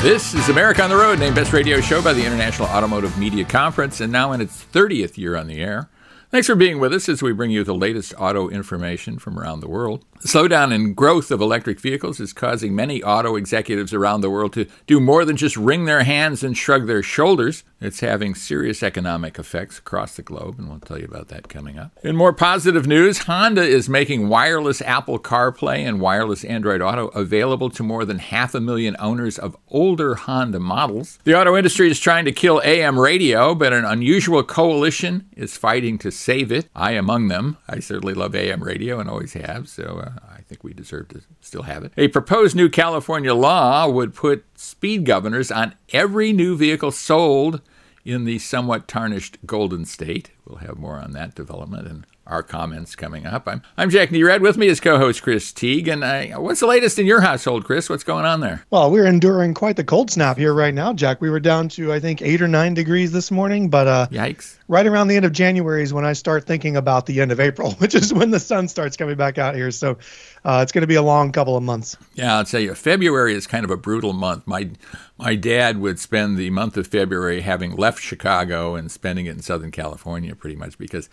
This is America on the Road, named Best Radio Show by the International Automotive Media Conference, and now in its 30th year on the air. Thanks for being with us as we bring you the latest auto information from around the world. The slowdown in growth of electric vehicles is causing many auto executives around the world to do more than just wring their hands and shrug their shoulders. It's having serious economic effects across the globe, and we'll tell you about that coming up. In more positive news, Honda is making wireless Apple CarPlay and wireless Android Auto available to more than half a million owners of older Honda models. The auto industry is trying to kill AM radio, but an unusual coalition is fighting to save it. I among them. I certainly love AM radio and always have, so uh, I think we deserve to still have it. A proposed new California law would put speed governors on every new vehicle sold in the somewhat tarnished Golden State. We'll have more on that development and our comments coming up. I'm, I'm Jack Nerad. With me is co-host Chris Teague. And I, what's the latest in your household, Chris? What's going on there? Well, we're enduring quite the cold snap here right now, Jack. We were down to I think eight or nine degrees this morning, but uh, yikes! Right around the end of January is when I start thinking about the end of April, which is when the sun starts coming back out here. So uh, it's going to be a long couple of months. Yeah, I'll tell you, February is kind of a brutal month. My my dad would spend the month of February having left Chicago and spending it in Southern California, pretty much because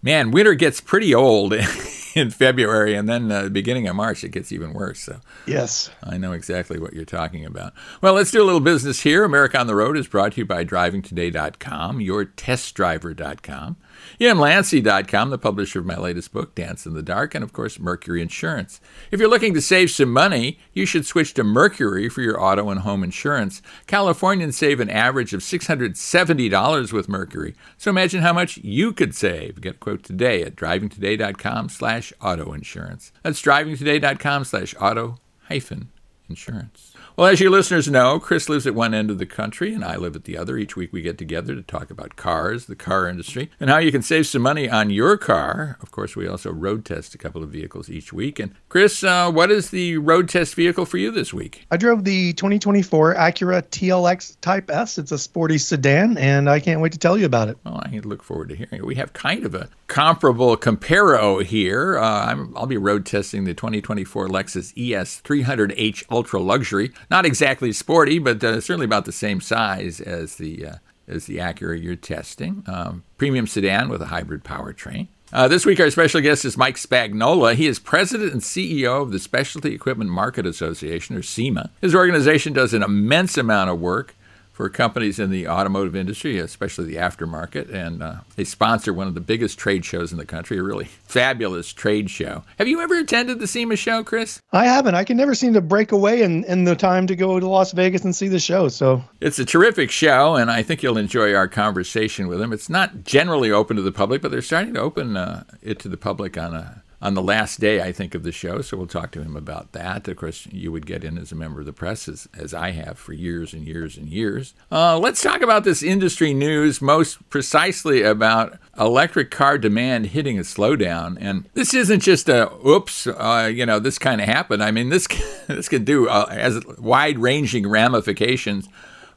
man, winter gets pretty old in February, and then uh, the beginning of March it gets even worse. So yes, I know exactly what you're talking about. Well, let's do a little business here. America on the Road is brought to you by DrivingToday.com, YourTestDriver.com. EMLancy.com, the publisher of my latest book, Dance in the Dark, and of course, Mercury Insurance. If you're looking to save some money, you should switch to Mercury for your auto and home insurance. Californians save an average of $670 with Mercury. So imagine how much you could save. Get a quote today at drivingtoday.com slash auto insurance. That's drivingtoday.com slash auto hyphen insurance. Well, as you listeners know, Chris lives at one end of the country and I live at the other. Each week we get together to talk about cars, the car industry, and how you can save some money on your car. Of course, we also road test a couple of vehicles each week. And Chris, uh, what is the road test vehicle for you this week? I drove the 2024 Acura TLX Type S. It's a sporty sedan, and I can't wait to tell you about it. Well, I look forward to hearing it. We have kind of a comparable comparo here. Uh, i will be road testing the 2024 Lexus ES 300H Ultra Luxury not exactly sporty, but uh, certainly about the same size as the uh, as the Acura you're testing. Um, premium sedan with a hybrid powertrain. Uh, this week, our special guest is Mike Spagnola. He is president and CEO of the Specialty Equipment Market Association, or SEMA. His organization does an immense amount of work for companies in the automotive industry, especially the aftermarket. And uh, they sponsor one of the biggest trade shows in the country, a really fabulous trade show. Have you ever attended the SEMA show, Chris? I haven't. I can never seem to break away in, in the time to go to Las Vegas and see the show. So it's a terrific show, and I think you'll enjoy our conversation with them. It's not generally open to the public, but they're starting to open uh, it to the public on a on the last day, I think, of the show. So we'll talk to him about that. Of course, you would get in as a member of the press, as, as I have for years and years and years. Uh, let's talk about this industry news, most precisely about electric car demand hitting a slowdown. And this isn't just a oops, uh, you know, this kind of happened. I mean, this this could do uh, has wide-ranging ramifications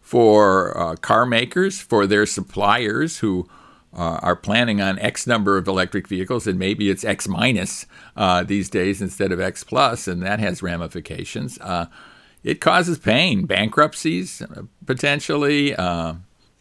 for uh, car makers, for their suppliers who uh, are planning on X number of electric vehicles, and maybe it's X minus uh, these days instead of X plus, and that has ramifications. Uh, it causes pain, bankruptcies uh, potentially.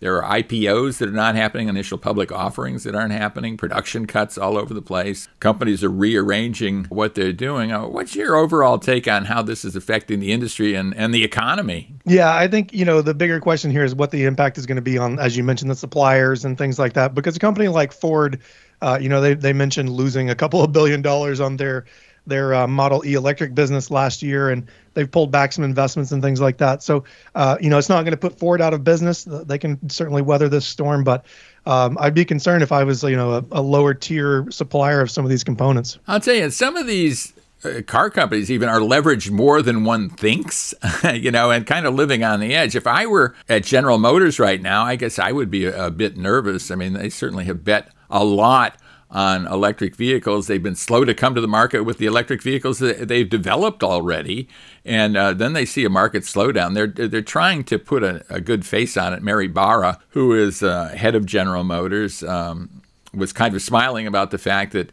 There are IPOs that are not happening, initial public offerings that aren't happening, production cuts all over the place. Companies are rearranging what they're doing. Uh, what's your overall take on how this is affecting the industry and, and the economy? Yeah, I think, you know, the bigger question here is what the impact is going to be on, as you mentioned, the suppliers and things like that. Because a company like Ford, uh, you know, they, they mentioned losing a couple of billion dollars on their their uh, Model E electric business last year, and they've pulled back some investments and things like that. So, uh, you know, it's not going to put Ford out of business. They can certainly weather this storm, but um, I'd be concerned if I was, you know, a, a, lower tier supplier of some of these components. I'll tell you, some of these uh, car companies even are leveraged more than one thinks, you know, and kind of living on the edge. If I were at General Motors right now, I guess I would be a, a bit nervous. I mean, they certainly have bet a lot on electric vehicles. They've been slow to come to the market with the electric vehicles that they've developed already, and uh, then they see a market slowdown. They're they're trying to put a, a good face on it. Mary Barra, who is uh, head of General Motors, um, was kind of smiling about the fact that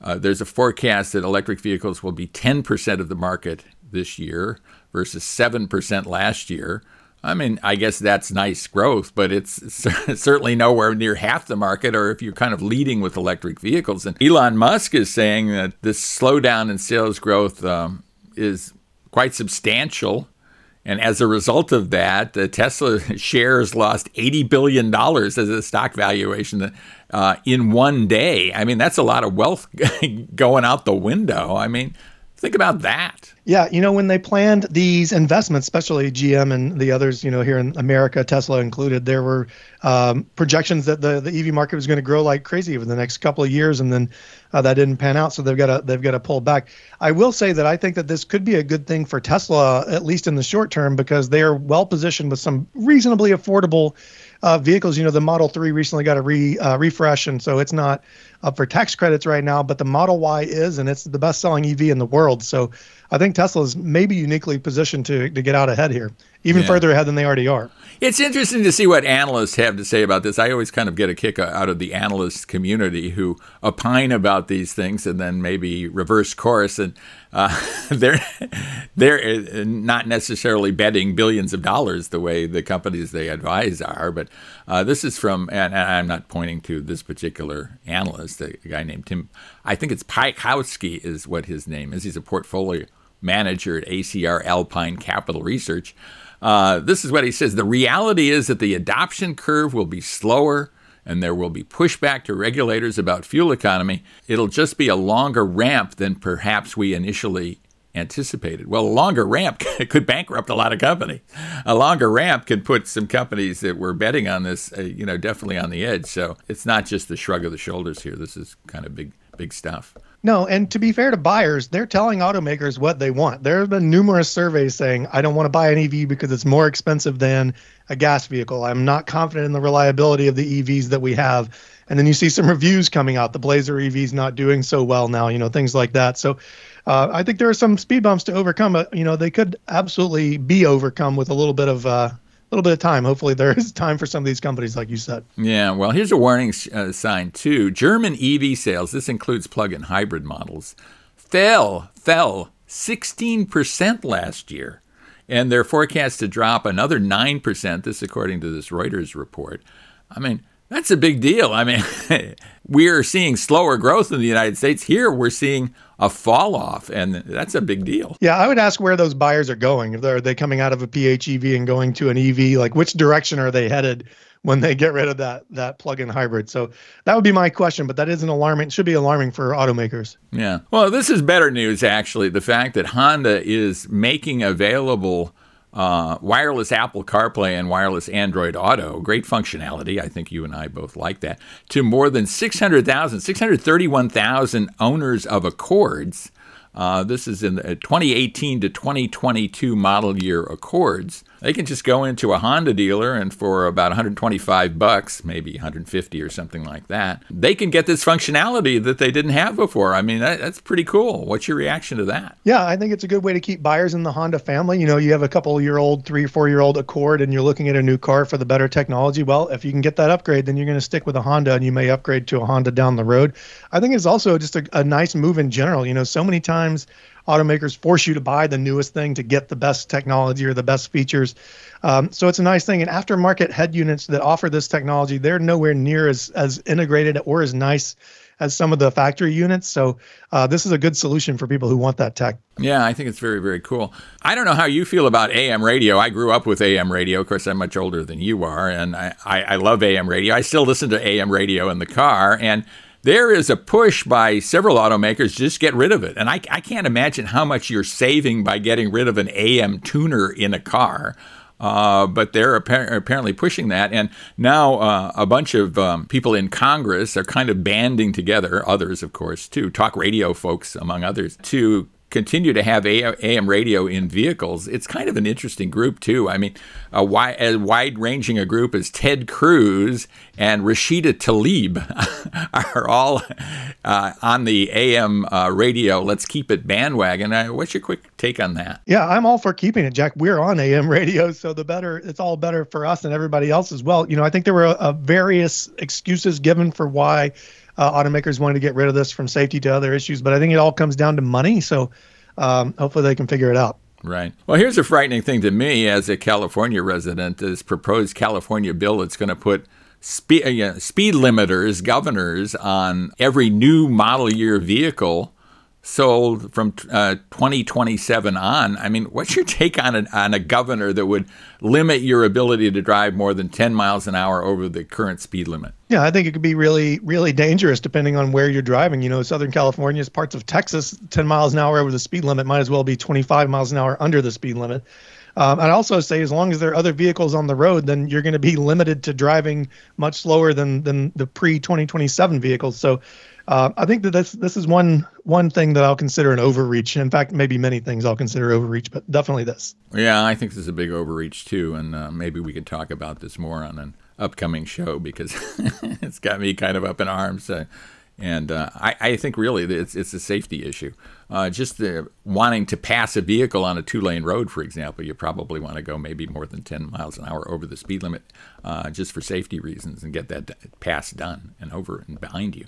uh, there's a forecast that electric vehicles will be 10% of the market this year versus 7% last year. I mean, I guess that's nice growth, but it's certainly nowhere near half the market, or if you're kind of leading with electric vehicles. And Elon Musk is saying that this slowdown in sales growth um, is quite substantial. And as a result of that, the Tesla shares lost $80 billion as a stock valuation uh, in one day. I mean, that's a lot of wealth going out the window. I mean, think about that. Yeah, you know, when they planned these investments, especially GM and the others, you know, here in America, Tesla included, there were um, projections that the, the EV market was going to grow like crazy over the next couple of years, and then uh, that didn't pan out. So they've got to they've got to pull back. I will say that I think that this could be a good thing for Tesla, at least in the short term, because they are well positioned with some reasonably affordable uh, vehicles. You know, the Model 3 recently got a re, uh, refresh, and so it's not up for tax credits right now, but the Model Y is, and it's the best selling EV in the world. So I think Tesla is maybe uniquely positioned to, to get out ahead here, even yeah. further ahead than they already are. It's interesting to see what analysts have to say about this. I always kind of get a kick out of the analyst community who opine about these things and then maybe reverse course. And uh, they're they're uh, not necessarily betting billions of dollars the way the companies they advise are. But uh, this is from, and, I'm not pointing to this particular analyst, a guy named Tim. I think it's Piechowski is what his name is. He's a portfolio manager at ACR Alpine Capital Research. Uh, this is what he says The reality is that the adoption curve will be slower and there will be pushback to regulators about fuel economy. It'll just be a longer ramp than perhaps we initially anticipated. Well, a longer ramp could bankrupt a lot of companies. A longer ramp could put some companies that were betting on this, uh, you know, definitely on the edge. So it's not just the shrug of the shoulders here. This is kind of big, big stuff. No, and to be fair to buyers, they're telling automakers what they want. There have been numerous surveys saying, I don't want to buy an EV because it's more expensive than a gas vehicle. I'm not confident in the reliability of the EVs that we have. And then you see some reviews coming out. The Blazer EV is not doing so well now, you know, things like that. So uh, I think there are some speed bumps to overcome. But, you know, they could absolutely be overcome with a little bit of uh, little bit of time. Hopefully, there is time for some of these companies, like you said. Yeah, well, here's a warning uh, sign too. German EV sales, this includes plug-in hybrid models, fell fell 16% last year, and they're forecast to drop another 9%. This, according to this Reuters report. I mean. That's a big deal. I mean, we're seeing slower growth in the United States. Here, we're seeing a fall off, and that's a big deal. Yeah, I would ask where those buyers are going. They're, they coming out of a PHEV and going to an EV? Like, which direction are they headed when they get rid of that that plug-in hybrid? So that would be my question. But that is an alarming. It should be alarming for automakers. Yeah. Well, this is better news actually. The fact that Honda is making available uh, wireless Apple CarPlay and wireless Android Auto, great functionality. I think you and I both like that. To more than 600,000, 631,000 owners of Accords. Uh, this is in the 2018 to 2022 model year Accords. They can just go into a Honda dealer and for about 125 bucks, maybe 150 or something like that, they can get this functionality that they didn't have before. I mean, that, that's pretty cool. What's your reaction to that? Yeah, I think it's a good way to keep buyers in the Honda family. You know, you have a couple year old, three or four year old Accord, and you're looking at a new car for the better technology. Well, if you can get that upgrade, then you're going to stick with a Honda, and you may upgrade to a Honda down the road. I think it's also just a, a nice move in general. You know, so many times automakers force you to buy the newest thing to get the best technology or the best features. Um, so it's a nice thing. And aftermarket head units that offer this technology, they're nowhere near as as integrated or as nice as some of the factory units. So uh, this is a good solution for people who want that tech. Yeah, I think it's very, very cool. I don't know how you feel about AM radio. I grew up with AM radio. Of course, I'm much older than you are, and I, I, I love AM radio. I still listen to AM radio in the car, and there is a push by several automakers just get rid of it. And I, I can't imagine how much you're saving by getting rid of an AM tuner in a car. Uh, but they're apparently pushing that. And now uh, a bunch of um, people in Congress are kind of banding together, others, of course, too, talk radio folks, among others, to continue to have AM radio in vehicles, it's kind of an interesting group too. I mean, a wide, as wide-ranging a group as Ted Cruz and Rashida Tlaib are all uh, on the AM uh, radio. Let's keep it bandwagon. Uh, what's your quick take on that? Yeah, I'm all for keeping it, Jack. We're on AM radio, so the better it's all better for us and everybody else as well. You know, I think there were uh, various excuses given for why uh, automakers wanted to get rid of this from safety to other issues. But I think it all comes down to money. So um, hopefully they can figure it out. Right. Well, here's a frightening thing to me as a California resident this proposed California bill that's going to put speed, uh, speed limiters, governors on every new model year vehicle sold from uh, 2027 on. I mean, what's your take on a, on a governor that would limit your ability to drive more than 10 miles an hour over the current speed limit? Yeah, I think it could be really, really dangerous depending on where you're driving. You know, Southern California, is parts of Texas, 10 miles an hour over the speed limit might as well be 25 miles an hour under the speed limit. Um, I'd also say as long as there are other vehicles on the road, then you're going to be limited to driving much slower than than the pre 2027 vehicles. So uh, I think that this this is one one thing that I'll consider an overreach. In fact, maybe many things I'll consider overreach, but definitely this. Yeah, I think this is a big overreach too, and uh, maybe we could talk about this more on an upcoming show because it's got me kind of up in arms. Uh, and uh, I, I, think really it's, it's a safety issue. Uh, just the, wanting to pass a vehicle on a two lane road, for example, you probably want to go maybe more than 10 miles an hour over the speed limit uh, just for safety reasons and get that pass done and over and behind you.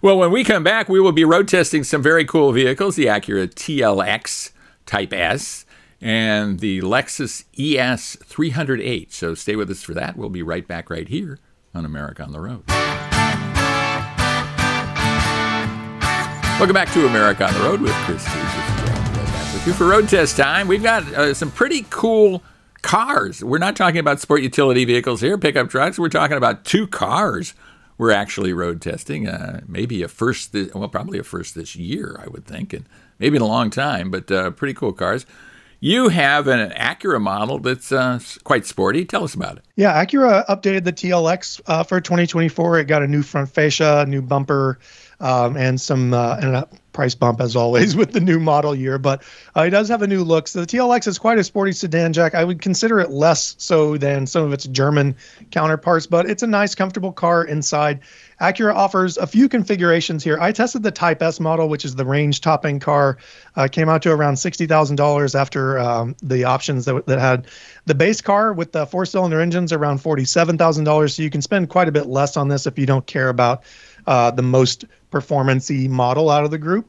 Well, when we come back, we will be road testing some very cool vehicles the Acura TLX Type S and the Lexus ES 300H. So stay with us for that. We'll be right back right here on America on the Road. Welcome back to America on the Road with Chris with you for road test time. We've got uh, some pretty cool cars. We're not talking about sport utility vehicles here, pickup trucks. We're talking about two cars we're actually road testing. Uh, maybe a first, this, well, probably a first this year, I would think, and maybe in a long time, but uh, pretty cool cars. You have an Acura model that's uh, quite sporty. Tell us about it. Yeah, Acura updated the TLX uh, for 2024. It got a new front fascia, new bumper, um, and some uh, and a price bump as always with the new model year. But uh, it does have a new look. So the TLX is quite a sporty sedan, Jack. I would consider it less so than some of its German counterparts, but it's a nice, comfortable car inside. Acura offers a few configurations here. I tested the Type S model, which is the range topping car. Uh, came out to around sixty thousand dollars after um, the options that, that had the base car with the four cylinder engines around forty seven thousand dollars. So you can spend quite a bit less on this if you don't care about uh, the most performancey model out of the group.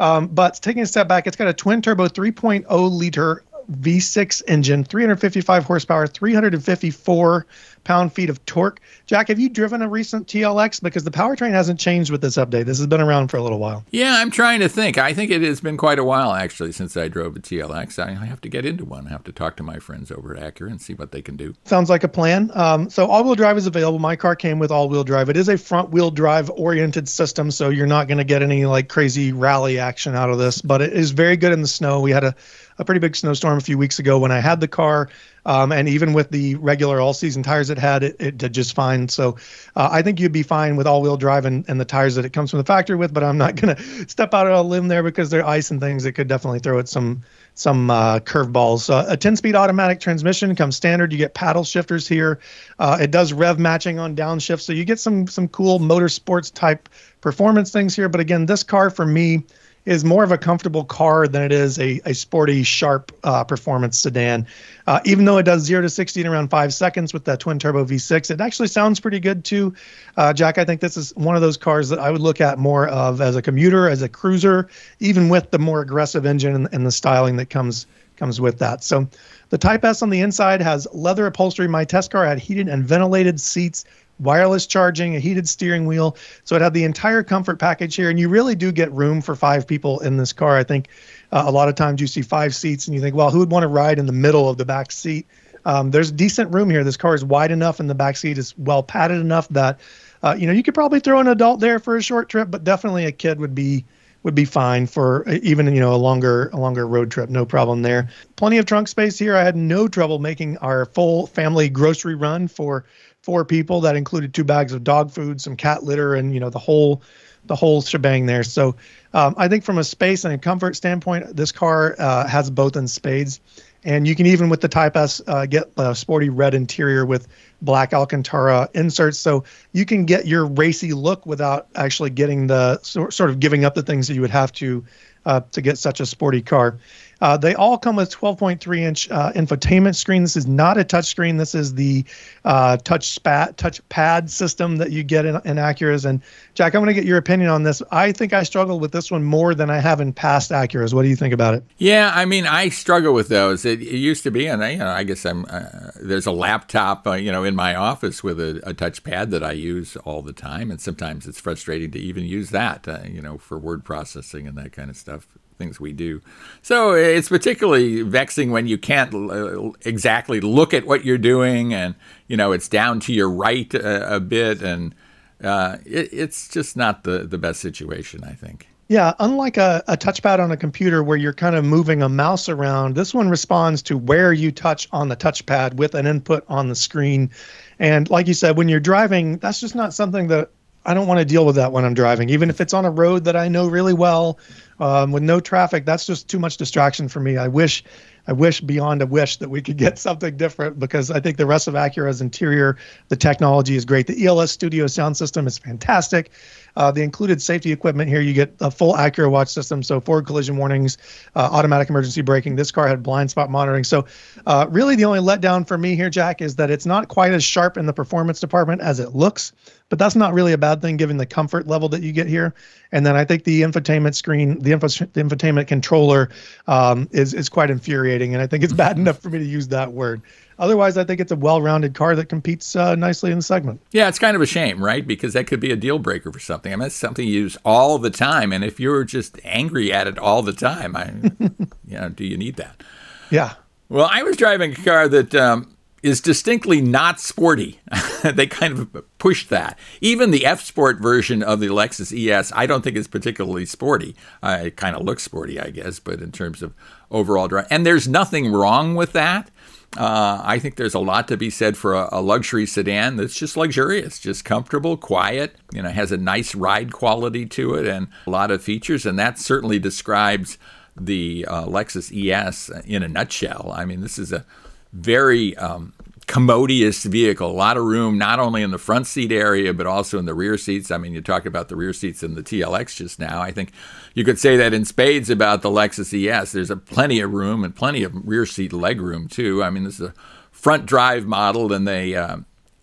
Um, but taking a step back, it's got a twin turbo 3.0 liter V6 engine, 355 horsepower, 354 pound feet of torque. Jack, have you driven a recent TLX? Because the powertrain hasn't changed with this update. This has been around for a little while. Yeah, I'm trying to think. I think it has been quite a while actually since I drove a TLX. I have to get into one. I have to talk to my friends over at Acura and see what they can do. Sounds like a plan. Um, so all-wheel drive is available. My car came with all-wheel drive. It is a front-wheel drive oriented system, so you're not going to get any like crazy rally action out of this. But it is very good in the snow. We had a a pretty big snowstorm a few weeks ago when I had the car. Um, and even with the regular all season tires it had, it, it did just fine. So uh, I think you'd be fine with all wheel drive and, and the tires that it comes from the factory with. But I'm not going to step out on a limb there because they're ice and things that could definitely throw it some some uh, curveballs. Uh, a 10 speed automatic transmission comes standard. You get paddle shifters here. Uh, it does rev matching on downshift. So you get some some cool motorsports type performance things here. But again, this car for me is more of a comfortable car than it is a, a sporty, sharp uh, performance sedan. Uh, even though it does 0 to 60 in around five seconds with that twin turbo V6, it actually sounds pretty good too. Uh, Jack, I think this is one of those cars that I would look at more of as a commuter, as a cruiser, even with the more aggressive engine and, and the styling that comes comes with that. So the Type S on the inside has leather upholstery. My test car had heated and ventilated seats wireless charging, a heated steering wheel. So it had the entire comfort package here, and you really do get room for five people in this car. I think uh, a lot of times you see five seats, and you think, well, who would want to ride in the middle of the back seat? Um, there's decent room here. This car is wide enough, and the back seat is well padded enough that uh, you know you could probably throw an adult there for a short trip, but definitely a kid would be would be fine for uh, even you know a longer a longer road trip no problem there plenty of trunk space here i had no trouble making our full family grocery run for four people. That included two bags of dog food, some cat litter, and you know the whole the whole shebang there. So um, I think from a space and a comfort standpoint, this car uh, has both in spades. And you can even with the Type S uh, get a sporty red interior with black Alcantara inserts, so you can get your racy look without actually getting the sort of giving up the things that you would have to uh, to get such a sporty car. Uh, they all come with 12.3 inch uh, infotainment screen. This is not a touch screen. This is the uh, touch spat touch pad system that you get in, in Acuras. And Jack, I'm going to get your opinion on this. I think I struggled with this one more than I have in past Acuras. What do you think about it? Yeah, I mean, I struggle with those. It, it used to be, and I, you know, I guess I'm uh, there's a laptop, uh, you know, in my office with a, a touch pad that I use all the time, and sometimes it's frustrating to even use that, uh, you know, for word processing and that kind of stuff things we do. So it's particularly vexing when you can't exactly look at what you're doing, and you know it's down to your right a, a bit, and uh, it, it's just not the the best situation, I think. Yeah, unlike a, a touchpad on a computer where you're kind of moving a mouse around, this one responds to where you touch on the touchpad with an input on the screen. And like you said, when you're driving, that's just not something that I don't want to deal with that when I'm driving, even if it's on a road that I know really well um, with no traffic. That's just too much distraction for me. I wish, I wish beyond a wish that we could get something different because I think the rest of Acura's interior, the technology is great. The ELS Studio sound system is fantastic. Uh, the included safety equipment here, you get a full AcuraWatch system, so forward collision warnings, uh, automatic emergency braking. This car had blind spot monitoring. So, uh, really, the only letdown for me here, Jack, is that it's not quite as sharp in the performance department as it looks. But that's not really a bad thing given the comfort level that you get here. And then I think the infotainment screen, the, info, the infotainment controller, um, is is quite infuriating. And I think it's bad enough for me to use that word. Otherwise, I think it's a well-rounded car that competes uh, nicely in the segment. Yeah, it's kind of a shame, right? Because that could be a deal breaker for something. I mean, it's something you use all the time, and if you're just angry at it all the time, I, you know, do you need that? Yeah. Well, I was driving a car that um, is distinctly not sporty. they kind of pushed that. Even the F Sport version of the Lexus ES, I don't think is particularly sporty. Uh, it kind of looks sporty, I guess, but in terms of overall drive, and there's nothing wrong with that. Uh, I think there's a lot to be said for a, a, luxury sedan that's just luxurious, just comfortable, quiet, you know, has a nice ride quality to it and a lot of features. And that certainly describes the uh, Lexus ES in a nutshell. I mean, this is a very um, commodious vehicle. A lot of room, not only in the front seat area, but also in the rear seats. I mean, you talked about the rear seats in the TLX just now. I think you could say that in spades about the Lexus ES. There's a plenty of room and plenty of rear seat leg room, too. I mean, this is a front drive model, and they uh,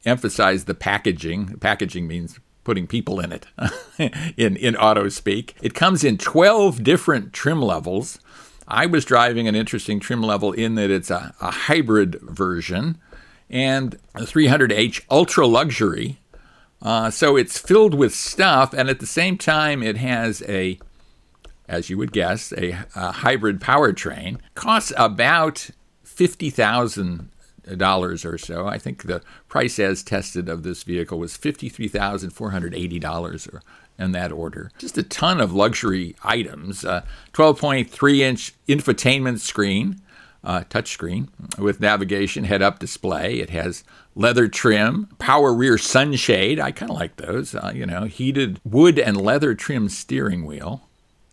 emphasize the packaging. Packaging means putting people in it in, in auto speak. It comes in 12 different trim levels. I was driving an interesting trim level in that it's a, a hybrid version and a 300H ultra luxury. Uh, so it's filled with stuff, and at the same time, it has a, as you would guess, a, a hybrid powertrain. Costs about fifty thousand dollars or so. I think the price as tested of this vehicle was fifty three thousand four hundred eighty dollars or in that order. Just a ton of luxury items. Uh, 12.3 inch infotainment screen uh, touchscreen with navigation head up display. It has leather trim, power rear sunshade. I kind of like those. Uh, you know, heated wood and leather trim steering wheel.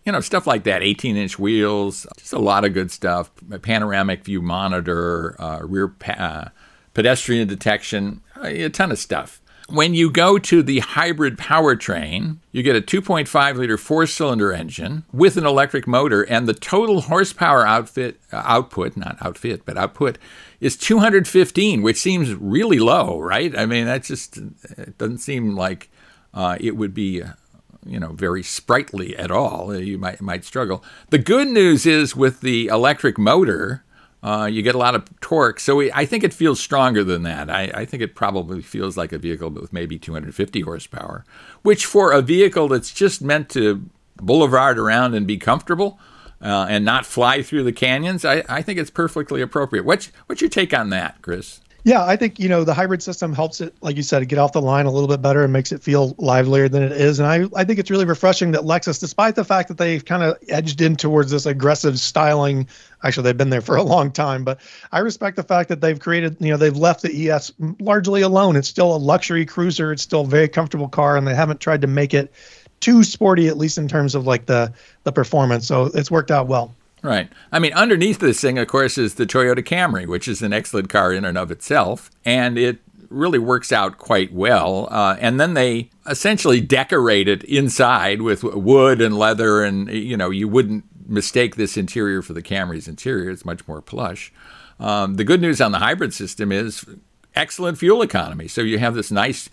You know, stuff like that. 18 inch wheels, just a lot of good stuff. A panoramic view monitor, uh, rear pa- uh, pedestrian detection, a ton of stuff. When you go to the hybrid powertrain, you get a 2.5 liter four cylinder engine with an electric motor, and the total horsepower outfit, uh, output, not outfit, but output, is 215, which seems really low, right? I mean, that just it doesn't seem like uh, it would be. Uh, you know, very sprightly at all. You might might struggle. The good news is with the electric motor, uh, you get a lot of torque. So we, I think it feels stronger than that. I, I, think it probably feels like a vehicle with maybe 250 horsepower, which for a vehicle that's just meant to boulevard around and be comfortable uh, and not fly through the canyons, I, I think it's perfectly appropriate. What's, what's your take on that, Chris? Yeah, I think you know the hybrid system helps it, like you said, get off the line a little bit better and makes it feel livelier than it is. And I, I think it's really refreshing that Lexus, despite the fact that they've kind of edged in towards this aggressive styling, actually they've been there for a long time, but I respect the fact that they've created, you know, they've left the ES largely alone. It's still a luxury cruiser. It's still a very comfortable car, and they haven't tried to make it too sporty, at least in terms of like the the performance. So it's worked out well. Right. I mean, underneath this thing, of course, is the Toyota Camry, which is an excellent car in and of itself. And it really works out quite well. Uh, and then they essentially decorate it inside with wood and leather, and, you know, you wouldn't mistake this interior for the Camry's interior. It's much more plush. Um, the good news on the hybrid system is excellent fuel economy. So you have this nice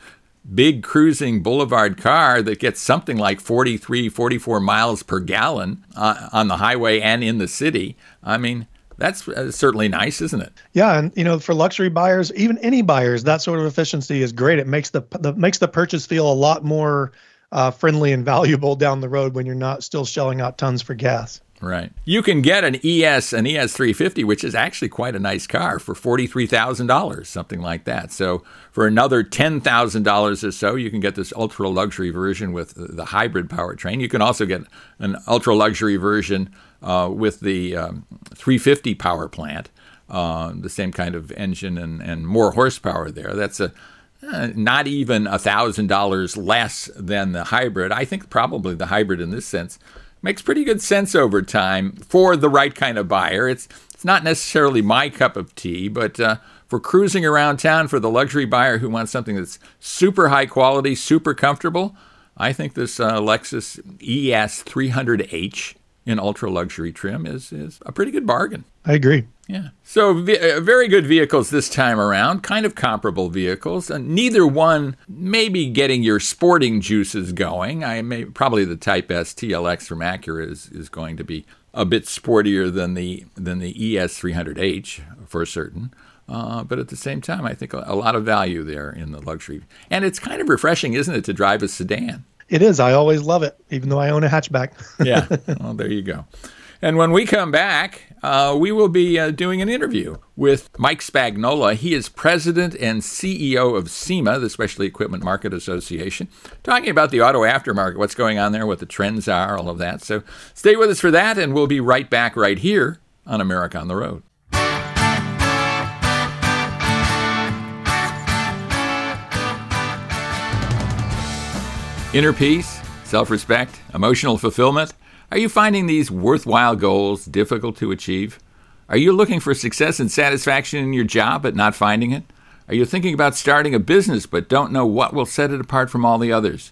big cruising boulevard car that gets something like 43, 44 miles per gallon uh, on the highway and in the city. I mean, that's uh, certainly nice, isn't it? Yeah, and you know, for luxury buyers, even any buyers, that sort of efficiency is great. It makes the, the makes the purchase feel a lot more uh, friendly and valuable down the road when you're not still shelling out tons for gas. Right. You can get an ES, an ES 350, which is actually quite a nice car for $43,000, something like that. So for another $10,000 or so, you can get this ultra luxury version with the hybrid powertrain. You can also get an ultra luxury version uh, with the um, 350 power plant, uh, the same kind of engine and, and more horsepower there. That's a uh, not even $1,000 less than the hybrid. I think probably the hybrid in this sense makes pretty good sense over time for the right kind of buyer. It's it's not necessarily my cup of tea, but uh, for cruising around town for the luxury buyer who wants something that's super high quality, super comfortable, I think this uh, Lexus ES 300H in ultra luxury trim is is a pretty good bargain. I agree. Yeah. So uh, very good vehicles this time around, kind of comparable vehicles. And neither one maybe getting your sporting juices going. I may probably the Type S TLX from Acura is, is going to be a bit sportier than the than the ES300H for certain. Uh, but at the same time, I think a, a lot of value there in the luxury. And it's kind of refreshing, isn't it, to drive a sedan? It is. I always love it, even though I own a hatchback. yeah. Well, there you go. And when we come back, uh, we will be uh, doing an interview with Mike Spagnola. He is president and CEO of SEMA, the Specialty Equipment Market Association, talking about the auto aftermarket, what's going on there, what the trends are, all of that. So stay with us for that, and we'll be right back right here on America on the Road. Inner peace, self respect, emotional fulfillment. Are you finding these worthwhile goals difficult to achieve? Are you looking for success and satisfaction in your job but not finding it? Are you thinking about starting a business but don't know what will set it apart from all the others?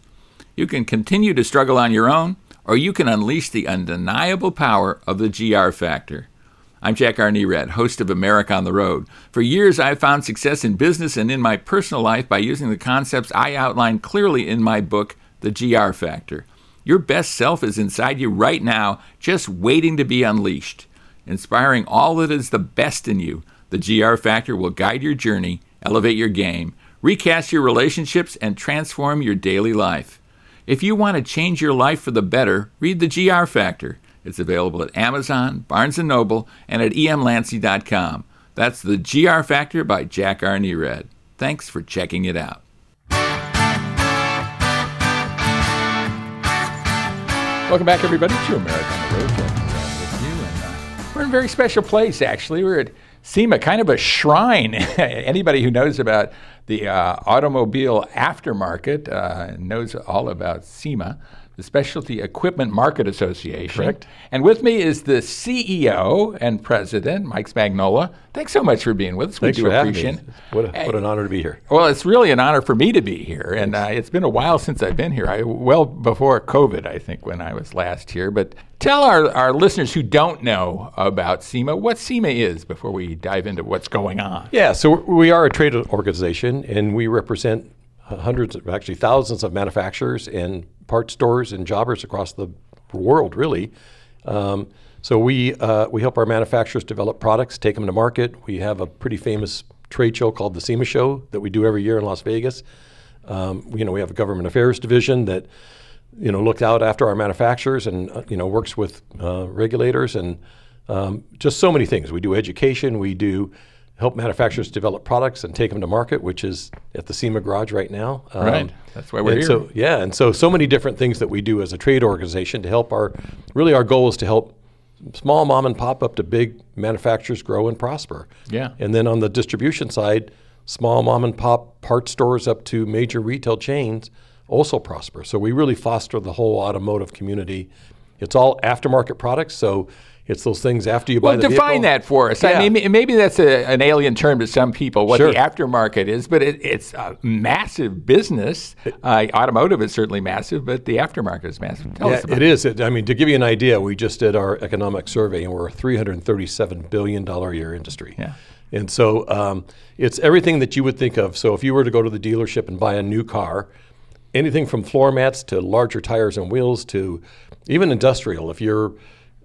You can continue to struggle on your own, or you can unleash the undeniable power of the GR Factor. I'm Jack R. Nerad, host of America on the Road. For years, I've found success in business and in my personal life by using the concepts I outline clearly in my book, The GR Factor. Your best self is inside you right now, just waiting to be unleashed. Inspiring all that is the best in you, the GR Factor will guide your journey, elevate your game, recast your relationships, and transform your daily life. If you want to change your life for the better, read the GR Factor. It's available at Amazon, Barnes & Noble, and at emlancy.com. That's the GR Factor by Jack R. Nerad. Thanks for checking it out. Welcome back, everybody, to America on the Road. With you, and uh, we're in a very special place. Actually, we're at SEMA, kind of a shrine. Anybody who knows about the uh, automobile aftermarket uh, knows all about SEMA the Specialty Equipment Market Association. Correct. And with me is the CEO and president, Mike Spagnola. Thanks so much for being with us. Thanks we do for appreciate having me. What, a, what an honor to be here. Well, it's really an honor for me to be here, and uh, it's been a while since I've been here. I, well before COVID, I think, when I was last here. But tell our, our listeners who don't know about SEMA what SEMA is before we dive into what's going on. Yeah, so we are a trade organization, and we represent hundreds, of, actually thousands of manufacturers and part stores and jobbers across the world, really. Um, so we uh, we help our manufacturers develop products, take them to market. We have a pretty famous trade show called the SEMA Show that we do every year in Las Vegas. Um, you know, we have a government affairs division that you know looks out after our manufacturers and uh, you know works with uh, regulators and um, just so many things. We do education. We do help manufacturers develop products and take them to market, which is at the SEMA garage right now. Um, right. That's why we're here. So, yeah, and so so many different things that we do as a trade organization to help our really our goal is to help small mom and pop up to big manufacturers grow and prosper. Yeah. And then on the distribution side, small mom and pop part stores up to major retail chains also prosper. So we really foster the whole automotive community. It's all aftermarket products, so It's those things after you buy Well, the define vehicle. that for us. Yeah. I mean, maybe that's a, an alien term to some people, what Sure. the aftermarket is, but it, it's a massive business. Uh, automotive is certainly massive, but the aftermarket is massive. Tell Yeah, us about it is. It, I mean, to give you an idea, we just did our economic survey, and we're a $337 billion a year industry. Yeah. And so um, it's everything that you would think of. So if you were to go to the dealership and buy a new car, anything from floor mats to larger tires and wheels to even industrial. If you're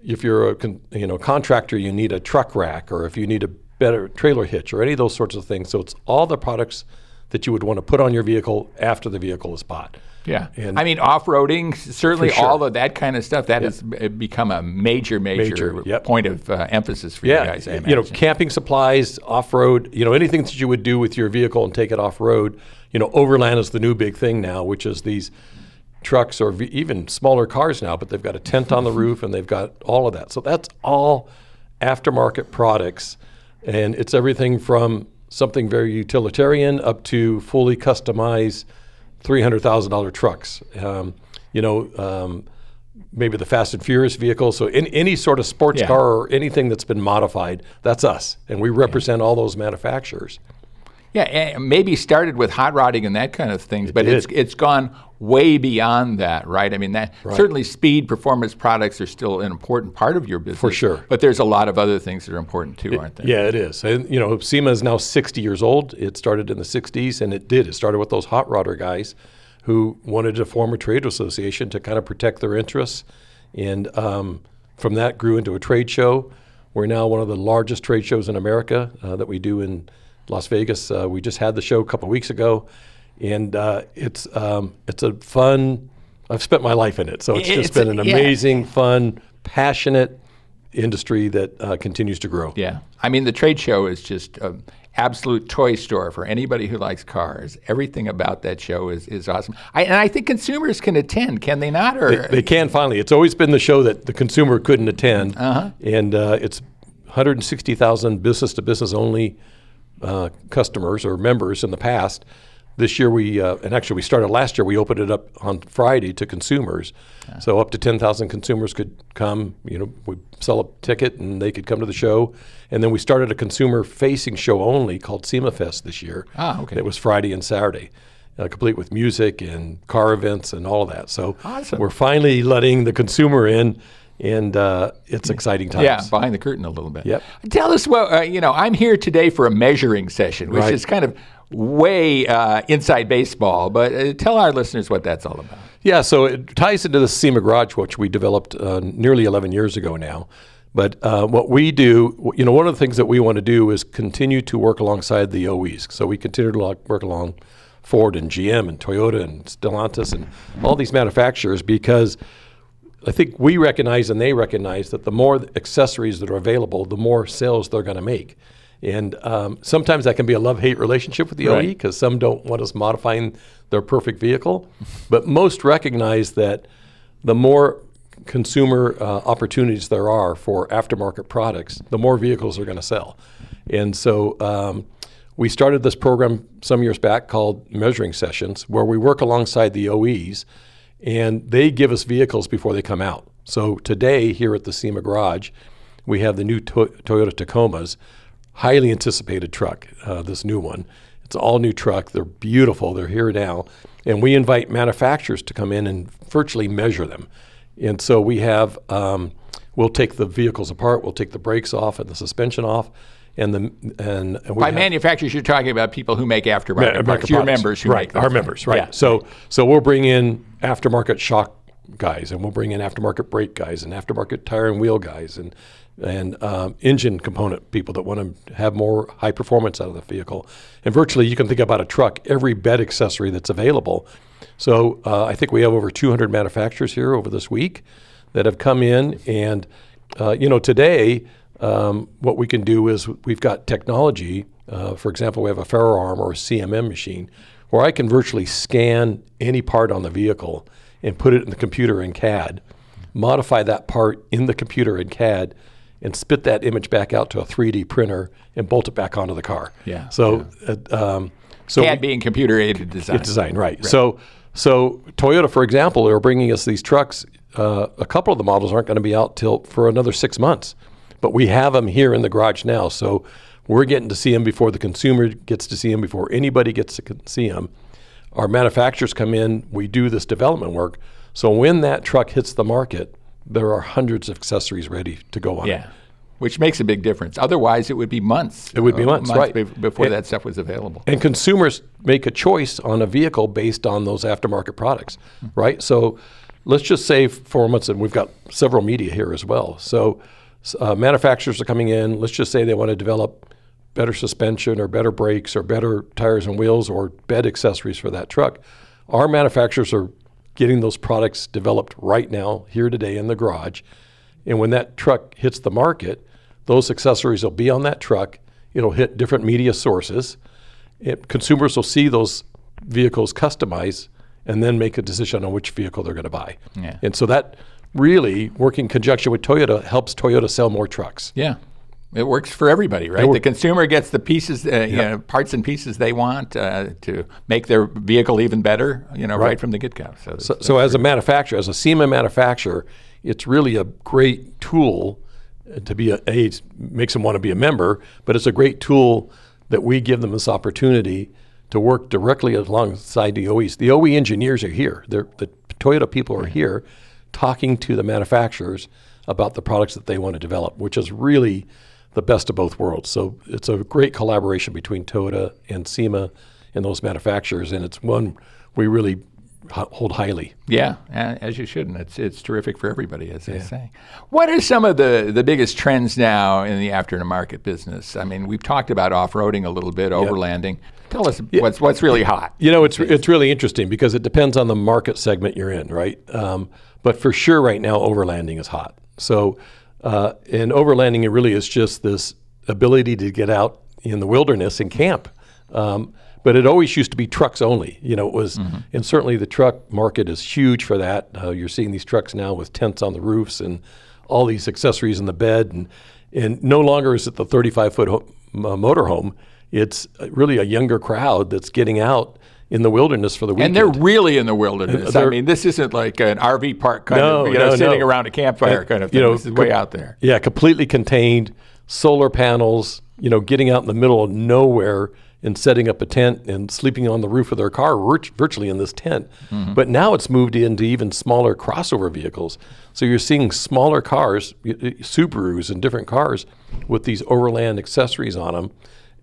if you're a con, you know contractor, you need a truck rack, or if you need a better trailer hitch, or any of those sorts of things. So it's all the products that you would want to put on your vehicle after the vehicle is bought. Yeah, And- I mean off-roading, certainly sure. all of that kind of stuff. That has become a major, major, Major, yep. point of uh, emphasis for Yeah, you guys. I you know, camping supplies, off-road, you know, anything that you would do with your vehicle and take it off-road. You know, overland is the new big thing now, which is these trucks or v- even smaller cars now, but they've got a tent on the roof and they've got all of that. So that's all aftermarket products, and it's everything from something very utilitarian up to fully customized three hundred thousand dollar trucks. Um, you know. Um, maybe the Fast and Furious vehicle. So in, any sort of sports Yeah. car or anything that's been modified, that's us, and we represent all those manufacturers. Yeah, maybe started with hot rodding and that kind of things, but it's it's gone way beyond that, right? I mean, that certainly speed performance products are still an important part of your business For sure. But there's a lot of other things that are important too, aren't there? Yeah, it is. And you know, SEMA is now 60 years old. It started in the 60s, and it did. It started with those hot rodder guys who wanted to form a trade association to kind of protect their interests, and um, from that grew into a trade show. We're now one of the largest trade shows in America uh, that we do in Las Vegas. Uh, we just had the show a couple weeks ago, and uh, it's um, it's a fun. I've spent my life in it, so it's It's- just been an yeah. amazing, fun, passionate industry that uh, continues to grow. Yeah. I mean, the trade show is just an absolute toy store for anybody who likes cars. Everything about that show is, is awesome. I, and I think consumers can attend, can they not? Or They can finally. It's always been the show that the consumer couldn't attend, Uh-huh. and uh, it's 160,000 business to business only uh, customers or members in the past. This year we, uh, and actually we started last year. We opened it up on Friday to consumers, so up to 10,000 consumers could come. You know, we sell a ticket and they could come to the show, and then we started a consumer-facing show only called SEMA Fest this year. Ah, okay. It was Friday and Saturday. Uh, complete with music and car events and all of that. So Awesome. we're finally letting the consumer in, and uh, it's exciting times. Yeah, behind the curtain a little bit. Yep. Tell us what, uh, you know, I'm here today for a measuring session, which Right. is kind of way uh, inside baseball, but uh, tell our listeners what that's all about. Yeah, so it ties into the SEMA Garage, which we developed uh, nearly 11 years ago now. But uh, what we do, you know, one of the things that we want to do is continue to work alongside the OEs. So we continue to work along Ford and GM and Toyota and Stellantis and all these manufacturers because I think we recognize and they recognize that the more accessories that are available, the more sales they're going to make. And um, sometimes that can be a love hate relationship with the OE because some don't want us modifying their perfect vehicle. But most recognize that the more consumer uh, opportunities there are for aftermarket products, the more vehicles are going to sell. And so um, we started this program some years back called Measuring Sessions, where we work alongside the OEs and they give us vehicles before they come out. So today, here at the SEMA Garage, we have the new to- Toyota Tacomas, highly anticipated truck, uh, this new one. It's an all new truck. They're beautiful. They're here now. And we invite manufacturers to come in and virtually measure them. And so we have, um, we'll take the vehicles apart, we'll take the brakes off and the suspension off. And the and, By have- manufacturers, you're talking about people who make aftermarket Ma- parts, your products. members who right, make our members, right. Yeah. So so we'll bring in aftermarket shock guys, and we'll bring in aftermarket brake guys, and aftermarket tire and wheel guys, and and um, engine component people that want to have more high performance out of the vehicle. And virtually, you can think about a truck, every bed accessory that's available. So uh, I think we have over 200 manufacturers here over this week that have come in, and uh, you know today. Um, what we can do is we've got technology. Uh, for example, we have a FaroArm or a CMM machine where I can virtually scan any part on the vehicle and put it in the computer in CAD, modify that part in the computer in CAD, and spit that image back out to a 3D printer and bolt it back onto the car. Yeah, So, Uh, um, so CAD being computer aided design. design, right. So, so Toyota, for example, are bringing us these trucks uh, a couple of the models aren't going to be out till for another six months, but we have them here in the garage now. So we're getting to see them before the consumer gets to see them, before anybody gets to see them. Our manufacturers come in, we do this development work. So when that truck hits the market, there are hundreds of accessories ready to go on Yeah. it. Which makes a big difference. Otherwise, it would be months. It would be uh, months, right. be- before And- that stuff was available. And consumers make a choice on a vehicle based on those aftermarket products, right? So let's just say for months, and we've got several media here as well. So uh, manufacturers are coming in. Let's just say they want to develop better suspension or better brakes or better tires and wheels or bed accessories for that truck. Our manufacturers are getting those products developed right now, here today in the garage. And when that truck hits the market, those accessories will be on that truck. It'll hit different media sources. It, consumers will see those vehicles customized and then make a decision on which vehicle they're going to buy. Yeah. And so that really, working in conjunction with Toyota, helps Toyota sell more trucks. Yeah. It works for everybody, right? The consumer gets the pieces, uh, you know, parts and pieces they want uh, to make their vehicle even better, you know, right, from the get-go. So, So, so as a manufacturer, as a SEMA manufacturer, it's really a great tool to be a, a makes them want to be a member, but it's a great tool that we give them this opportunity to work directly alongside the OEs. The OE engineers are here. They're, the Toyota people are here talking to the manufacturers about the products that they want to develop, which is really the best of both worlds. So it's a great collaboration between Toyota and SEMA and those manufacturers, and it's one we really hold highly. Yeah, as you should, and it's it's terrific for everybody, as they say. What are some of the the biggest trends now in the aftermarket business? I mean, we've talked about off roading a little bit, overlanding. Tell us what's what's really hot. You know, it's it's really interesting because it depends on the market segment you're in, right? Um, but for sure, right now, overlanding is hot. So, uh, and overlanding it really is just this ability to get out in the wilderness and camp. Um, but it always used to be trucks only. You know, it was, and certainly the truck market is huge for that. Uh, you're seeing these trucks now with tents on the roofs and all these accessories in the bed, and and no longer is it the 35 foot ho- uh, motorhome. It's really a younger crowd that's getting out in the wilderness for the weekend. And they're really in the wilderness. I mean, this isn't like an RV park kind No, of, you know, no, sitting no. around a campfire kind of thing. you know, this is way out there. Yeah, completely contained, solar panels, you know, getting out in the middle of nowhere and setting up a tent and sleeping on the roof of their car virt- virtually in this tent. Mm-hmm. But now it's moved into even smaller crossover vehicles. So you're seeing smaller cars, Subarus and different cars with these overland accessories on them,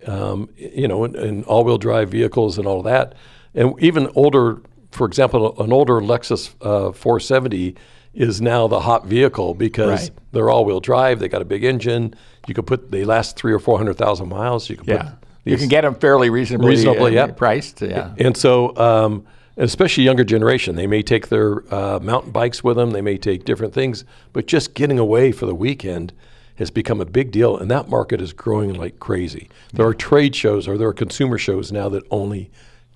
um, you know, and, and all-wheel drive vehicles and all that. And even older, for example, an older Lexus uh, 470 is now the hot vehicle because Right. they're all-wheel drive. They got a big engine. You could put they last three or four hundred thousand miles. You can Yeah. put You can get them fairly reasonably, Reasonably, uh, yeah. priced. Yeah. and so, um, especially younger generation, they may take their uh, mountain bikes with them. They may take different things, but just getting away for the weekend has become a big deal, and that market is growing like crazy. There are trade shows or there are consumer shows now that only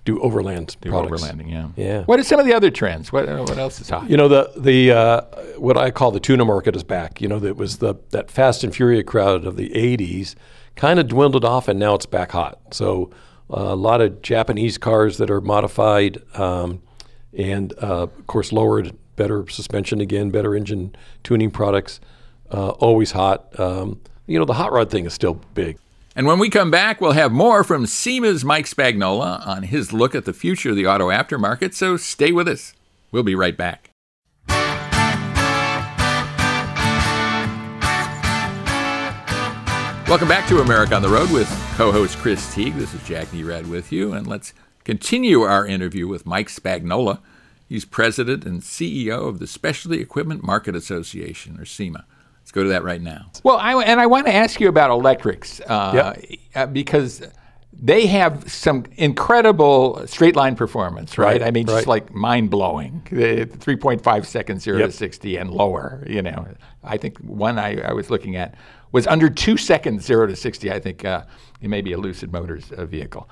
do overland products. Overlanding, yeah. Yeah. What are some of the other trends? What, what else is hot? You know the the uh, what I call the tuner market is back. You know that was the that Fast and Furious crowd of the '80s kind of dwindled off, and now it's back hot. So uh, a lot of Japanese cars that are modified, um, and uh, of course lowered, better suspension again, better engine tuning products. Uh, always hot. Um, you know the hot rod thing is still big. And when we come back, we'll have more from SEMA's Mike Spagnola on his look at the future of the auto aftermarket. So stay with us. We'll be right back. Welcome back to America on the Road with co host Chris Teague. This is Jack Nerad with you, and let's continue our interview with Mike Spagnola. He's president and CEO of the Specialty Equipment Market Association, or SEMA. Let's go to that right now. Well, I, and I want to ask you about electrics uh, uh, because they have some incredible straight line performance, right? Right, I mean, just like mind blowing. 3.5 seconds, zero Yep. to 60 and lower. You know, I think one I, I was looking at was under two seconds, zero to 60. I think uh, it may be a Lucid Motors uh, vehicle.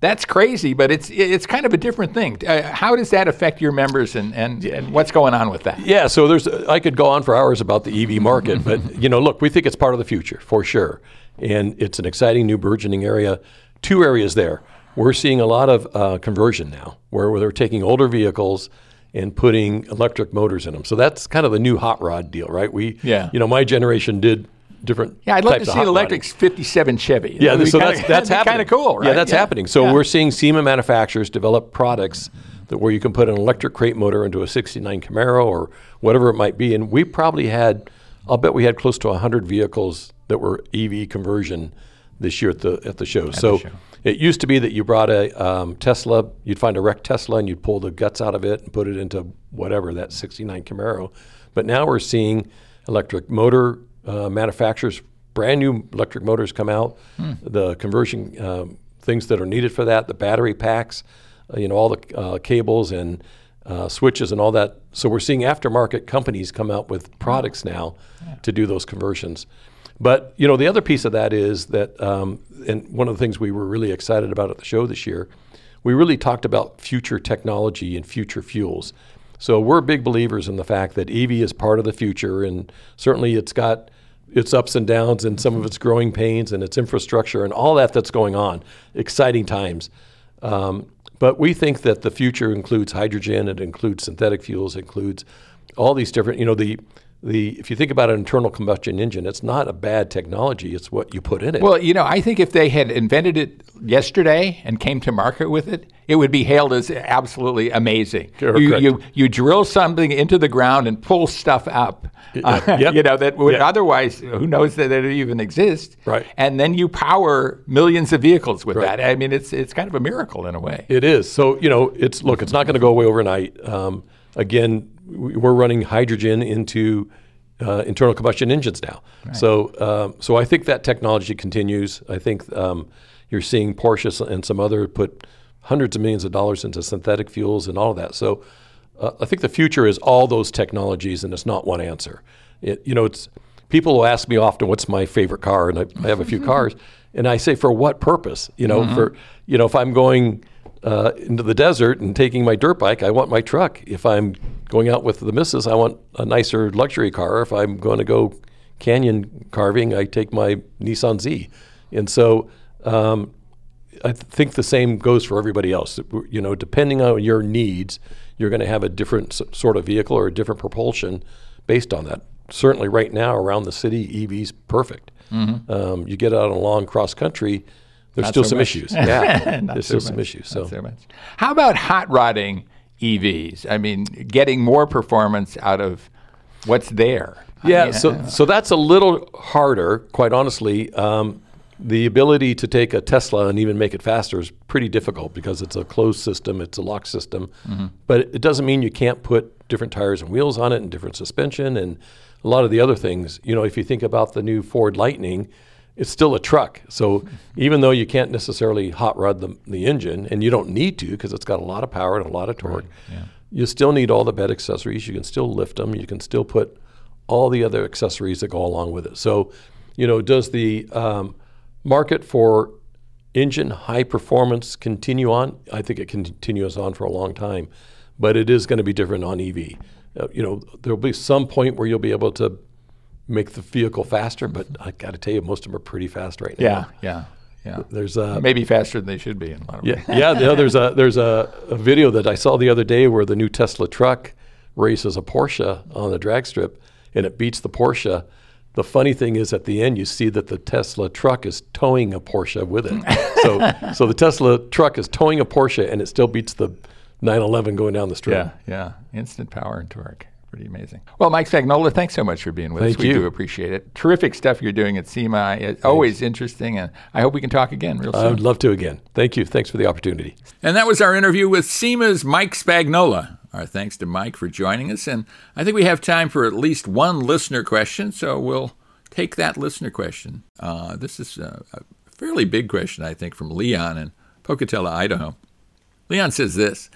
That's crazy, but it's it's kind of a different thing. Uh, how does that affect your members, and, and, and what's going on with that? Yeah, so there's I could go on for hours about the EV market, but you know, look, we think it's part of the future for sure, and it's an exciting new burgeoning area. Two areas there. We're seeing a lot of uh, conversion now, where, where they're taking older vehicles and putting electric motors in them. So that's kind of the new hot rod deal, right? We, Yeah. you know, my generation did different. Yeah, I'd love to see an electric rodding. 57 Chevy. Yeah, so kinda- that's that's happening. Kind of cool, right? Yeah, that's happening. So Yeah. we're seeing SEMA manufacturers develop products that where you can put an electric crate motor into a '69 Camaro or whatever it might be, and we probably had, I'll bet we had close to 100 vehicles that were EV conversion this year at the at the show. so show. it used to be that you brought a um, Tesla, you'd find a wrecked Tesla, and you'd pull the guts out of it and put it into whatever that '69 Camaro. But now we're seeing electric motor uh, manufacturers, brand new electric motors come out, the conversion um, things that are needed for that, the battery packs, uh, you know, all the uh, cables and uh, switches and all that. So we're seeing aftermarket companies come out with products now to do those conversions. But you know, the other piece of that is that, um, and one of the things we were really excited about at the show this year, we really talked about future technology and future fuels. So we're big believers in the fact that EV is part of the future, and certainly it's got its ups and downs and some of its growing pains and its infrastructure and all that that's going on. Exciting times. Um, but we think that the future includes hydrogen, it includes synthetic fuels, includes all these different, you know, the the if you think about an internal combustion engine, it's not a bad technology, it's what you put in it. Well, you know, I think if they had invented it yesterday and came to market with it, it would be hailed as absolutely amazing. You, you you drill something into the ground and pull stuff up. uh, yep. you know that would Yeah. otherwise who knows that it even exists. Right. And then you power millions of vehicles with Right. that. I mean, it's it's kind of a miracle in a way. It is. So, you know, it's look, it's not going to go away overnight. Um, again, we're running hydrogen into uh, internal combustion engines now. So, um, so I think that technology continues. I think um, you're seeing Porsche and some other put hundreds of millions of dollars into synthetic fuels and all of that. So, uh, I think the future is all those technologies, and it's not one answer. It, you know, it's people will ask me often, "What's my favorite car?" And I, I have a few cars, and I say, "For what purpose?" You know, for you know, if I'm going uh, into the desert and taking my dirt bike, I want my truck. If I'm going out with the missus, I want a nicer luxury car. If I'm going to go canyon carving, I take my Nissan Z. And so um, I th- think the same goes for everybody else. You know, depending on your needs, you're going to have a different s- sort of vehicle or a different propulsion based on that. Certainly, right now around the city, EV's perfect. Um, you get out on a long cross country, there's Not still so some much. issues. Yeah, there's so still some much. issues. Not So, so much. How about hot rodding EVs? I mean, getting more performance out of what's there. yeah, so so that's a little harder, quite honestly. Um, the ability to take a Tesla and even make it faster is pretty difficult because it's a closed system, it's a lock system. But it doesn't mean you can't put different tires and wheels on it and different suspension and a lot of the other things. You know, if you think about the new Ford Lightning, it's still a truck. So even though you can't necessarily hot rod the, the engine, and you don't need to because it's got a lot of power and a lot of torque, you still need all the bed accessories. You can still lift them. You can still put all the other accessories that go along with it. So, you know, does the um, market for engine high performance continue on? I think it continues on for a long time, but it is going to be different on EV. Uh, you know, there'll be some point where you'll be able to make the vehicle faster, but I got to tell you, most of them are pretty fast right now. Yeah, yeah, yeah. There's uh, Maybe faster than they should be in a lot of yeah, ways. yeah. You know, there's a there's a, a video that I saw the other day where the new Tesla truck races a Porsche on the drag strip, and it beats the Porsche. The funny thing is, at the end, you see that the Tesla truck is towing a Porsche with it. so, so the Tesla truck is towing a Porsche, and it still beats the 911 going down the strip. Yeah, yeah. Instant power and torque. Pretty amazing. Well, Mike Spagnola, thanks so much for being with Thank us. We you. do appreciate it. Terrific stuff you're doing at SEMA. It's always interesting, and I hope we can talk again real soon. I would love to again. Thank you. Thanks for the opportunity. And that was our interview with SEMA's Mike Spagnola. Our thanks to Mike for joining us. And I think we have time for at least one listener question, so we'll take that listener question. Uh, this is a, a fairly big question, I think, from Leon in Pocatello, Idaho. Leon says this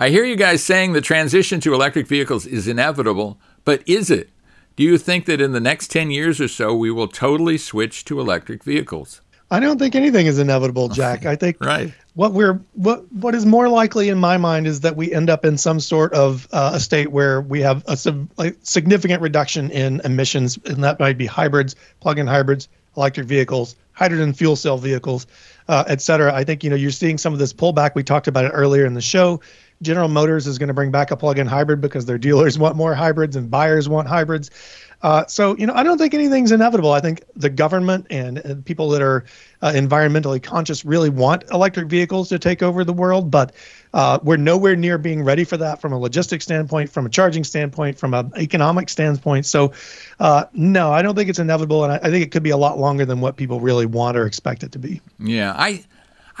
I hear you guys saying the transition to electric vehicles is inevitable, but is it? Do you think that in the next 10 years or so we will totally switch to electric vehicles? I don't think anything is inevitable, Jack. I think Right. what we're what what is more likely in my mind is that we end up in some sort of uh, a state where we have a, sub, a significant reduction in emissions, and that might be hybrids, plug-in hybrids, electric vehicles, hydrogen fuel cell vehicles, uh, et cetera. I think you know you're seeing some of this pullback. We talked about it earlier in the show. General Motors is going to bring back a plug-in hybrid because their dealers want more hybrids and buyers want hybrids. Uh, so, you know, I don't think anything's inevitable. I think the government and, and people that are uh, environmentally conscious really want electric vehicles to take over the world, but uh, we're nowhere near being ready for that from a logistics standpoint, from a charging standpoint, from an economic standpoint. So, uh, no, I don't think it's inevitable, and I, I think it could be a lot longer than what people really want or expect it to be. Yeah, I.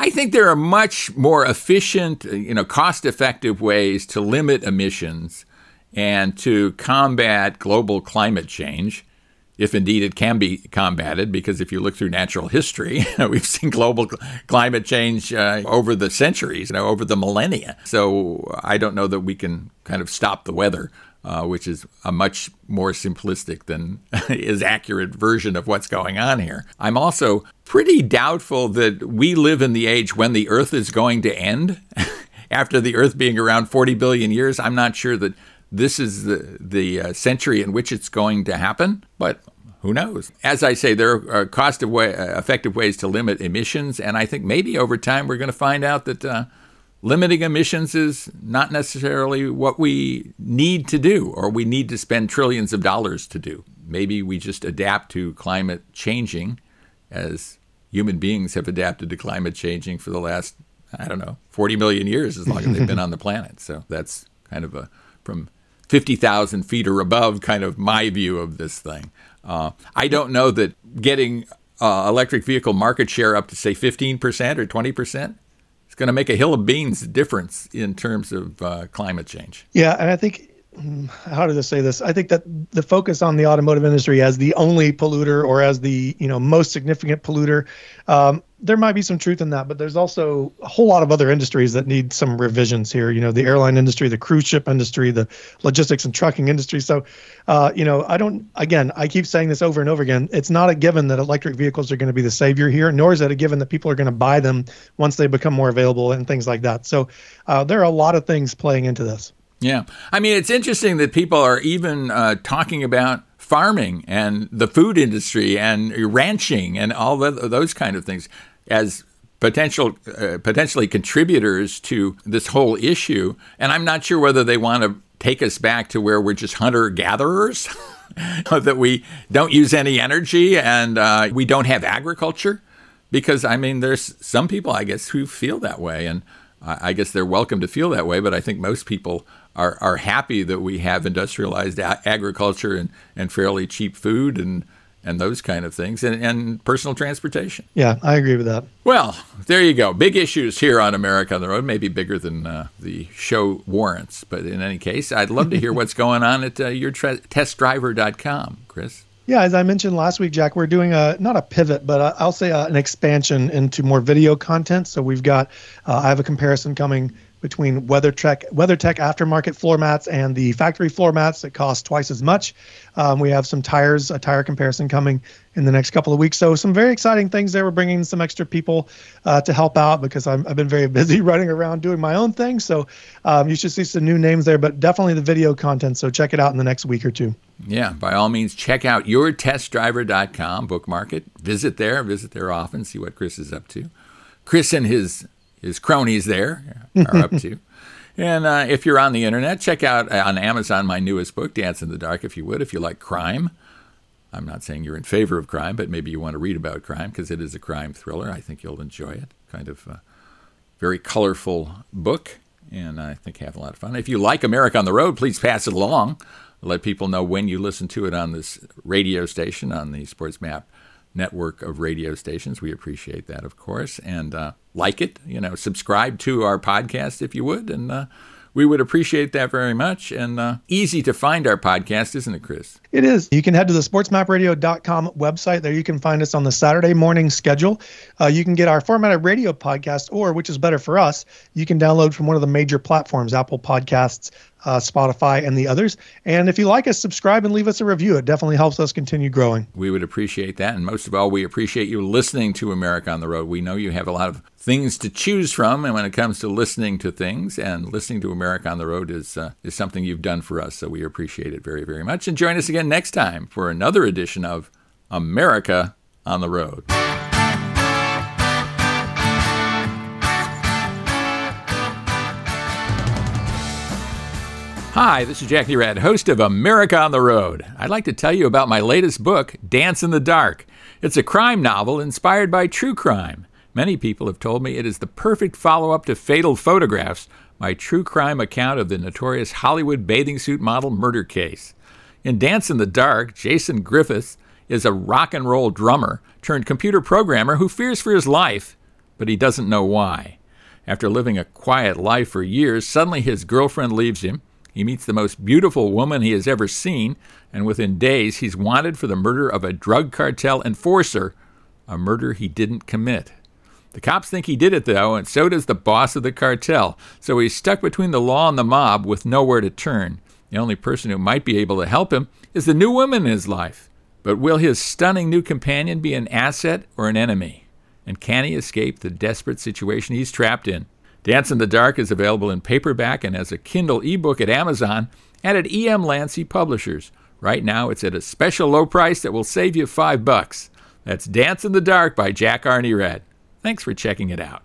I think there are much more efficient, you know, cost-effective ways to limit emissions and to combat global climate change, if indeed it can be combated, because if you look through natural history, we've seen global climate change uh, over the centuries, you know, over the millennia. So I don't know that we can kind of stop the weather. Uh, which is a much more simplistic than is accurate version of what's going on here. I'm also pretty doubtful that we live in the age when the Earth is going to end. After the Earth being around 40 billion years, I'm not sure that this is the the uh, century in which it's going to happen, but who knows? As I say, there are cost way, uh, effective ways to limit emissions, and I think maybe over time we're going to find out that uh, limiting emissions is not necessarily what we need to do or we need to spend trillions of dollars to do. Maybe we just adapt to climate changing as human beings have adapted to climate changing for the last, I don't know, 40 million years as long as they've been on the planet. So that's kind of a from 50,000 feet or above, kind of my view of this thing. Uh, I don't know that getting uh, electric vehicle market share up to, say, 15% or 20% is going to make a hill of beans difference in terms of uh, climate change. Yeah, and I think how did I say this? I think that the focus on the automotive industry as the only polluter or as the you know most significant polluter, um, there might be some truth in that, but there's also a whole lot of other industries that need some revisions here. You know, the airline industry, the cruise ship industry, the logistics and trucking industry. So, uh, you know, I don't. Again, I keep saying this over and over again. It's not a given that electric vehicles are going to be the savior here, nor is it a given that people are going to buy them once they become more available and things like that. So, uh, there are a lot of things playing into this. Yeah. I mean, it's interesting that people are even uh, talking about farming and the food industry and ranching and all the, those kind of things as potential uh, potentially contributors to this whole issue. And I'm not sure whether they want to take us back to where we're just hunter gatherers, that we don't use any energy and uh, we don't have agriculture. Because I mean, there's some people, I guess, who feel that way, and I guess they're welcome to feel that way. But I think most people are, are happy that we have industrialized a- agriculture and, and fairly cheap food and and those kind of things and, and personal transportation. Yeah, I agree with that. Well, there you go. Big issues here on America on the Road, maybe bigger than uh, the show warrants. But in any case, I'd love to hear what's going on at uh, your tre- testdriver.com, Chris. Yeah, as I mentioned last week, Jack, we're doing a not a pivot, but i I'll say uh, an expansion into more video content. So we've got, uh, I have a comparison coming between WeatherTech, WeatherTech aftermarket floor mats and the factory floor mats that cost twice as much. Um, we have some tires, a tire comparison coming in the next couple of weeks. So some very exciting things there. We're bringing some extra people uh, to help out because i have been very busy running around doing my own thing. So um, you should see some new names there, but definitely the video content. So check it out in the next week or two. Yeah, by all means, check out yourtestdriver.com, bookmark it, visit there, visit there often, see what Chris is up to. Chris and his his cronies there are up to. And uh, if you're on the internet, check out uh, on Amazon my newest book, Dance in the Dark, if you would, if you like crime. I'm not saying you're in favor of crime, but maybe you want to read about crime because it is a crime thriller. I think you'll enjoy it. Kind of a very colorful book, and I think have a lot of fun. If you like America on the Road, please pass it along. Let people know when you listen to it on this radio station on the Sports Map network of radio stations. We appreciate that, of course. And uh, like it, you know, subscribe to our podcast if you would. And uh, we would appreciate that very much. And uh, easy to find our podcast, isn't it, Chris? It is. You can head to the sportsmapradio.com website. There you can find us on the Saturday morning schedule. Uh, you can get our formatted radio podcast, or which is better for us, you can download from one of the major platforms Apple Podcasts, uh, Spotify, and the others. And if you like us, subscribe and leave us a review. It definitely helps us continue growing. We would appreciate that. And most of all, we appreciate you listening to America on the Road. We know you have a lot of things to choose from, and when it comes to listening to things, and listening to America on the Road is, uh, is something you've done for us. So we appreciate it very, very much. And join us again next time for another edition of America on the Road. Hi, this is Jack Nerad, host of America on the Road. I'd like to tell you about my latest book, Dance in the Dark. It's a crime novel inspired by true crime. Many people have told me it is the perfect follow up to Fatal Photographs, my true crime account of the notorious Hollywood bathing suit model murder case. In Dance in the Dark, Jason Griffiths is a rock and roll drummer turned computer programmer who fears for his life, but he doesn't know why. After living a quiet life for years, suddenly his girlfriend leaves him. He meets the most beautiful woman he has ever seen, and within days he's wanted for the murder of a drug cartel enforcer, a murder he didn't commit. The cops think he did it, though, and so does the boss of the cartel, so he's stuck between the law and the mob with nowhere to turn. The only person who might be able to help him is the new woman in his life. But will his stunning new companion be an asset or an enemy? And can he escape the desperate situation he's trapped in? Dance in the Dark is available in paperback and as a Kindle ebook at Amazon and at EM Lancy Publishers. Right now, it's at a special low price that will save you five bucks. That's Dance in the Dark by Jack Nerad. Thanks for checking it out.